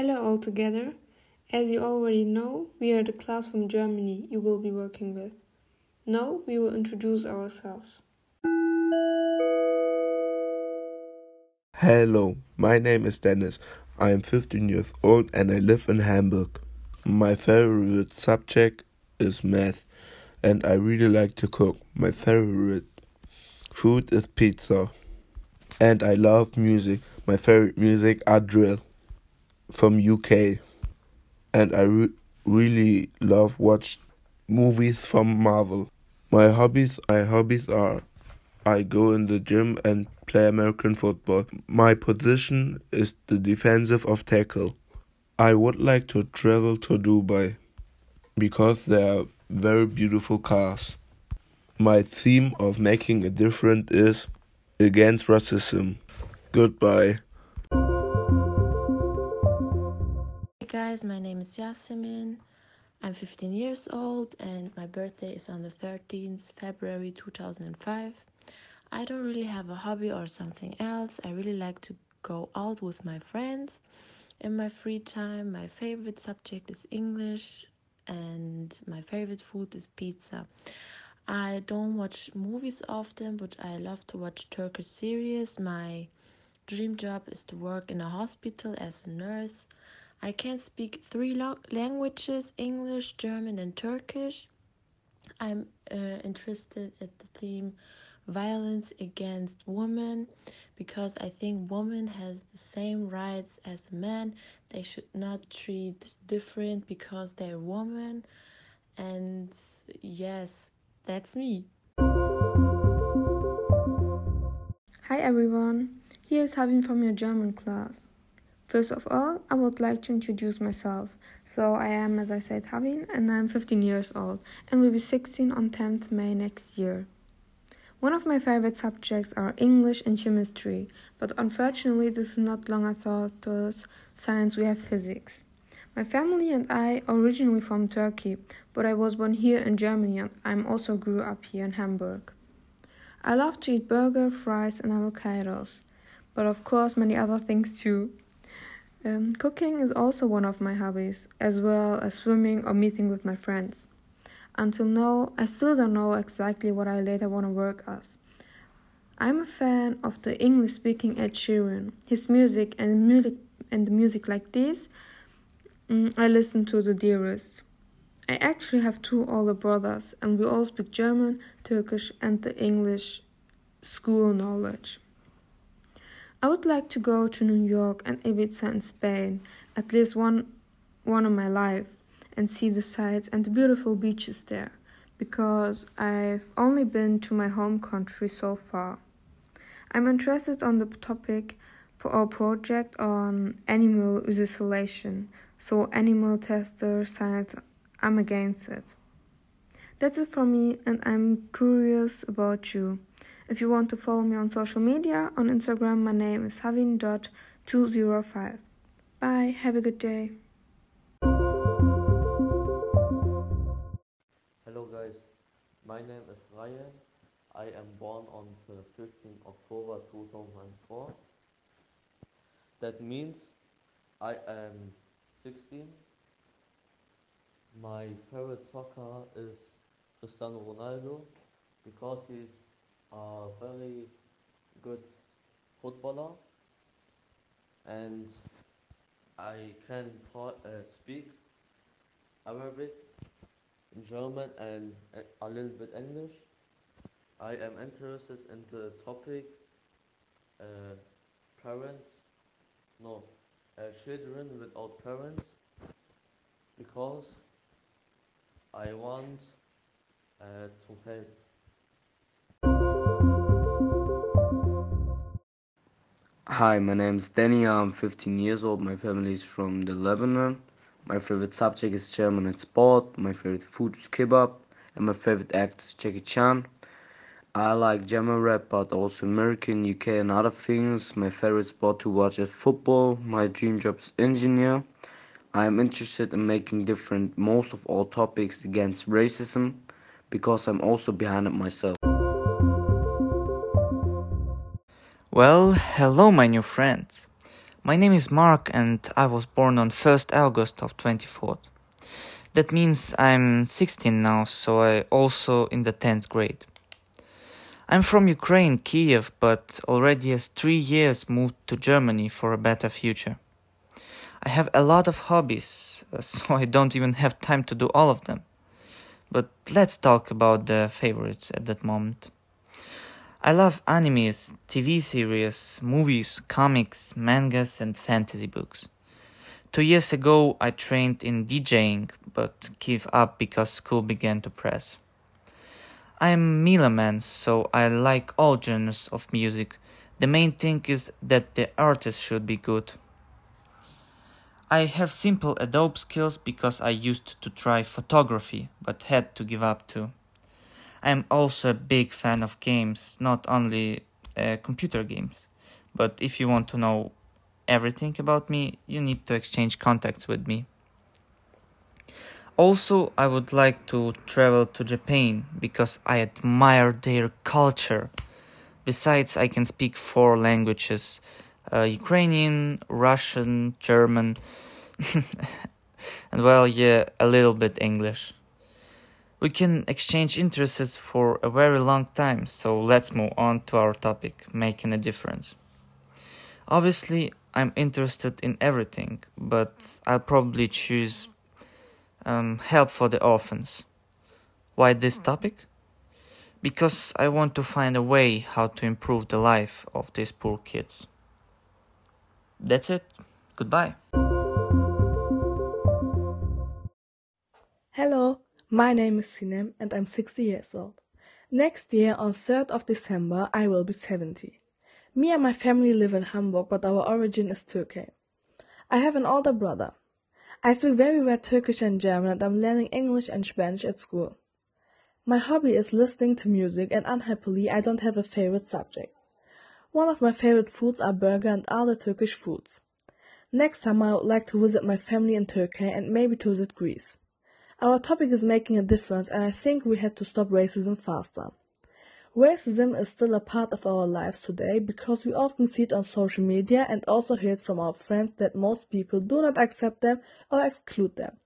Hello all together. As you already know, we are the class from Germany you will be working with. Now we will introduce ourselves. Hello, my name is Dennis. I am 15 years old and I live in Hamburg. My favorite subject is math and I really like to cook. My favorite food is pizza. And I love music. My favorite music are drill from UK. And I re- really love watch movies from Marvel. My hobbies my hobbies are I go in the gym and play American football. My position is the defensive of tackle. I would like to travel to Dubai because there are very beautiful cars. My theme of making a difference is against racism. Goodbye. Guys, my name is Yasemin. I'm 15 years old and my birthday is on the 13th February 2005. I don't really have a hobby or something else. I really like to go out with my friends in my free time. My favorite subject is English and my favorite food is pizza. I don't watch movies often, but I love to watch Turkish series. My dream job is to work in a hospital as a nurse. I can speak three languages English, German, and Turkish. I'm uh, interested at the theme violence against women because I think women has the same rights as men. They should not treat different because they're women. And yes, that's me. Hi everyone, here is Havin from your German class. First of all, I would like to introduce myself. So, I am, as I said, Havin, and I'm 15 years old and will be 16 on 10th May next year. One of my favorite subjects are English and chemistry, but unfortunately, this is not longer thought as science, we have physics. My family and I originally from Turkey, but I was born here in Germany and I also grew up here in Hamburg. I love to eat burger, fries, and avocados, but of course, many other things too. Um, cooking is also one of my hobbies, as well as swimming or meeting with my friends. Until now, I still don't know exactly what I later want to work as. I'm a fan of the English speaking Ed Sheeran. His music and music and music like this, mm, I listen to the dearest. I actually have two older brothers, and we all speak German, Turkish, and the English school knowledge. I would like to go to New York and Ibiza in Spain, at least one one in my life and see the sights and the beautiful beaches there because I've only been to my home country so far. I'm interested on the topic for our project on animal isolation, so animal tester science, I'm against it. That's it for me, and I'm curious about you. If you want to follow me on social media, on Instagram, my name is havin.205. Bye, have a good day. Hello, guys. My name is Ryan. I am born on the 15th October 2004. That means I am 16. My favorite soccer is Cristiano Ronaldo because he's a very good footballer and I can uh, speak Arabic German and a little bit English. I am interested in the topic uh, parents, no, uh, children without parents because I want uh, to help. Hi, my name is Danny. I'm 15 years old. My family is from the Lebanon. My favorite subject is German and sport. My favorite food is kebab. And my favorite actor is Jackie Chan. I like German rap, but also American, UK, and other things. My favorite sport to watch is football. My dream job is engineer. I am interested in making different, most of all topics against racism, because I'm also behind it myself. Well, hello, my new friends. My name is Mark and I was born on 1st August of 24th. That means I'm 16 now, so I also in the 10th grade. I'm from Ukraine, Kiev, but already has 3 years moved to Germany for a better future. I have a lot of hobbies, so I don't even have time to do all of them. But let's talk about the favorites at that moment. I love animes, TV series, movies, comics, mangas, and fantasy books. Two years ago, I trained in DJing, but gave up because school began to press. I am meloman, so I like all genres of music. The main thing is that the artist should be good. I have simple Adobe skills because I used to try photography, but had to give up too. I am also a big fan of games, not only uh, computer games. But if you want to know everything about me, you need to exchange contacts with me. Also, I would like to travel to Japan because I admire their culture. Besides, I can speak four languages uh, Ukrainian, Russian, German, and well, yeah, a little bit English. We can exchange interests for a very long time, so let's move on to our topic making a difference. Obviously, I'm interested in everything, but I'll probably choose um, help for the orphans. Why this topic? Because I want to find a way how to improve the life of these poor kids. That's it. Goodbye. Hello, my name is Sinem and I'm 60 years old. Next year, on 3rd of December, I will be 70. Me and my family live in Hamburg, but our origin is Turkey. I have an older brother. I speak very well Turkish and German and I'm learning English and Spanish at school. My hobby is listening to music and unhappily I don't have a favorite subject. One of my favorite foods are burger and other Turkish foods. Next summer I would like to visit my family in Turkey and maybe to visit Greece. Our topic is making a difference, and I think we had to stop racism faster. Racism is still a part of our lives today because we often see it on social media and also hear it from our friends that most people do not accept them or exclude them.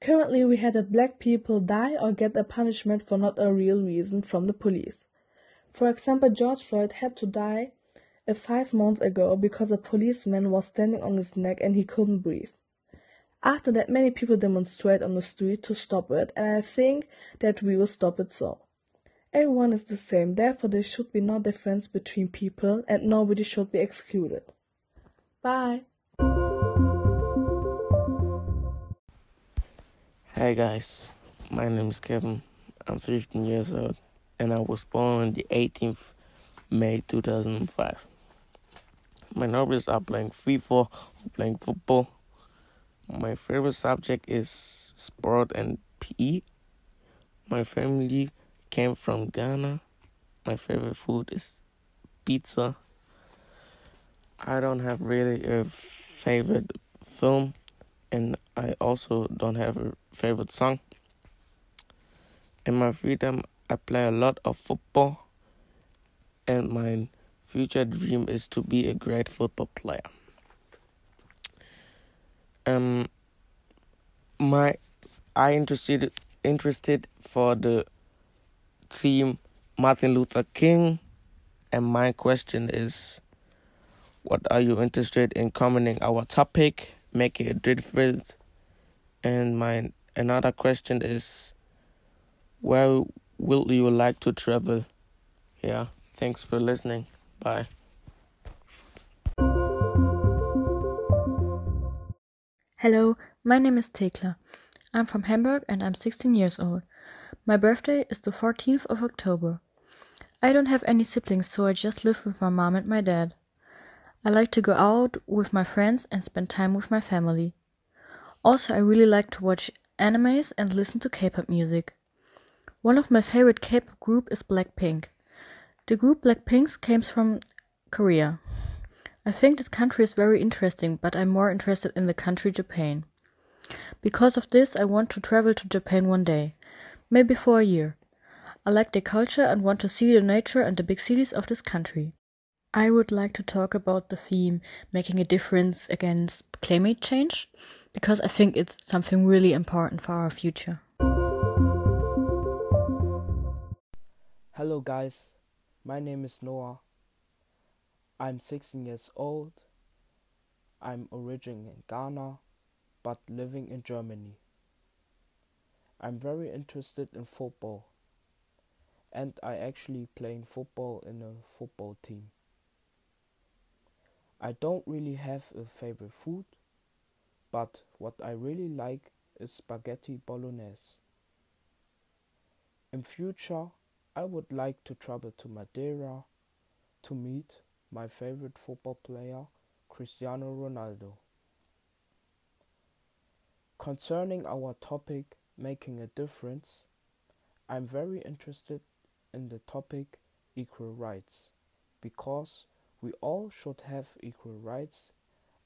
Currently, we hear that black people die or get a punishment for not a real reason from the police. For example, George Floyd had to die uh, five months ago because a policeman was standing on his neck and he couldn't breathe. After that, many people demonstrate on the street to stop it, and I think that we will stop it so. Everyone is the same, therefore there should be no difference between people and nobody should be excluded. Bye. Hi guys, my name is Kevin. I'm 15 years old and I was born on the 18th May 2005. My neighbors are playing FIFA, playing football, my favorite subject is sport and PE. My family came from Ghana. My favorite food is pizza. I don't have really a favorite film, and I also don't have a favorite song. In my free time, I play a lot of football, and my future dream is to be a great football player um my I interested interested for the theme Martin Luther King and my question is what are you interested in commenting our topic making a difference? And my another question is where will you like to travel? Yeah thanks for listening. Bye Hello, my name is Tekla. I'm from Hamburg and I'm 16 years old. My birthday is the 14th of October. I don't have any siblings, so I just live with my mom and my dad. I like to go out with my friends and spend time with my family. Also, I really like to watch animes and listen to K-pop music. One of my favorite K-pop group is Blackpink. The group Blackpink came from Korea. I think this country is very interesting, but I'm more interested in the country Japan. Because of this, I want to travel to Japan one day, maybe for a year. I like the culture and want to see the nature and the big cities of this country. I would like to talk about the theme making a difference against climate change because I think it's something really important for our future. Hello, guys. My name is Noah. I'm 16 years old. I'm originally in Ghana, but living in Germany. I'm very interested in football, and I actually playing football in a football team. I don't really have a favorite food, but what I really like is spaghetti bolognese. In future, I would like to travel to Madeira to meet my favorite football player, Cristiano Ronaldo. Concerning our topic, making a difference, I'm very interested in the topic equal rights because we all should have equal rights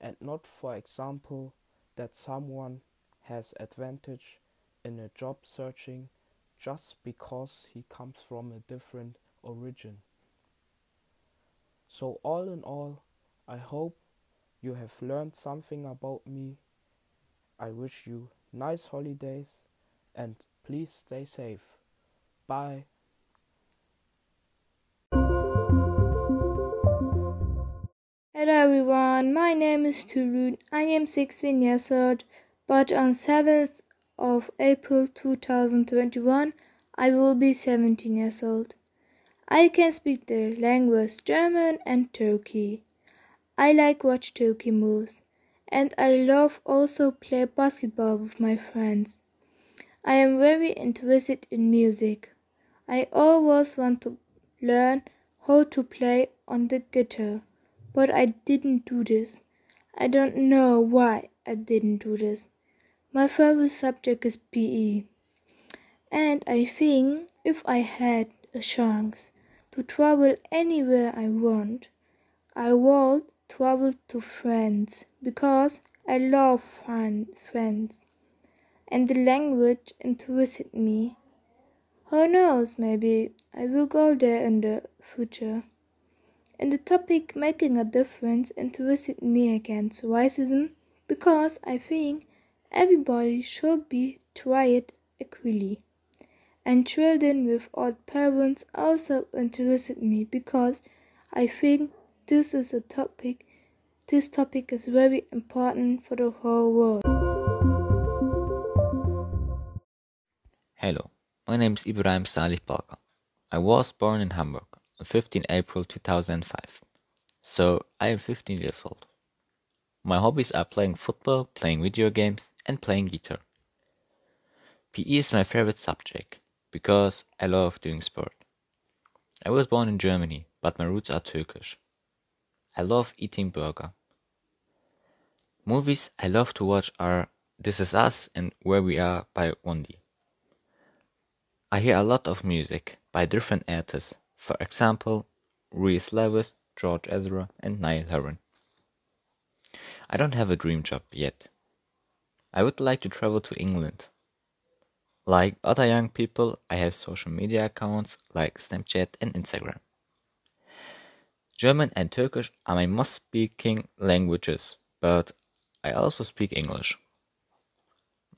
and not for example that someone has advantage in a job searching just because he comes from a different origin. So all in all, I hope you have learned something about me. I wish you nice holidays and please stay safe. Bye. Hello everyone, my name is Turun. I am 16 years old, but on 7th of April 2021 I will be 17 years old. I can speak the language German and Turkey. I like watch Turkey movies and I love also play basketball with my friends. I am very interested in music. I always want to learn how to play on the guitar, but I didn't do this. I don't know why I didn't do this. My favorite subject is PE. And I think if I had a chance to travel anywhere I want, I would travel to France because I love friends and the language interested me. Who knows, maybe I will go there in the future. And the topic making a difference interested me against racism because I think everybody should be treated equally. And children without parents also interested me because I think this is a topic this topic is very important for the whole world. Hello, my name is Ibrahim Salih Balka. I was born in Hamburg on 15 April 2005, so I am 15 years old. My hobbies are playing football, playing video games, and playing guitar. PE is my favorite subject because I love doing sport. I was born in Germany, but my roots are Turkish. I love eating burger. Movies I love to watch are This Is Us and Where We Are by 1D. I hear a lot of music by different artists, for example, Rhys Lewis, George Ezra, and Niall Horan. I don't have a dream job yet. I would like to travel to England. Like other young people, I have social media accounts like Snapchat and Instagram. German and Turkish are my most speaking languages, but I also speak English.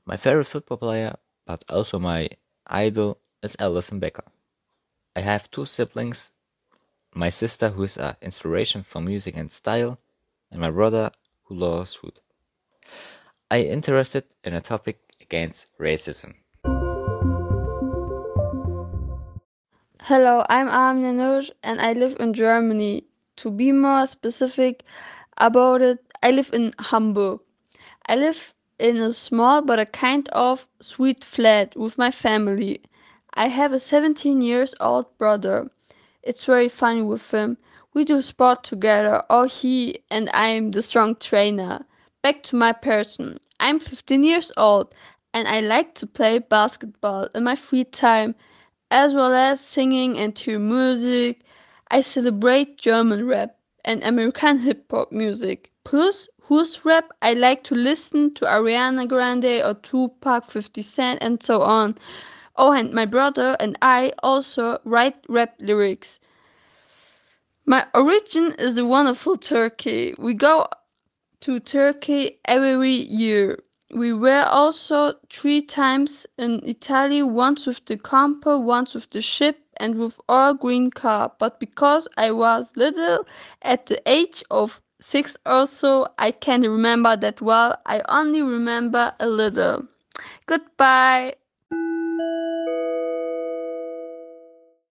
My favorite football player, but also my idol, is Alisson Becker. I have two siblings, my sister who is an inspiration for music and style, and my brother who loves food. I interested in a topic against racism. Hello, I'm Amina Nur and I live in Germany. To be more specific about it, I live in Hamburg. I live in a small but a kind of sweet flat with my family. I have a 17 years old brother. It's very funny with him. We do sport together, or he and I am the strong trainer. Back to my person. I'm 15 years old and I like to play basketball in my free time as well as singing and to music. I celebrate German rap and American hip hop music. Plus, whose rap I like to listen to Ariana Grande or Tupac, 50 Cent, and so on. Oh, and my brother and I also write rap lyrics. My origin is the wonderful Turkey. We go to Turkey every year. We were also three times in Italy, once with the camper, once with the ship, and with our green car. But because I was little at the age of six or so, I can't remember that well. I only remember a little. Goodbye.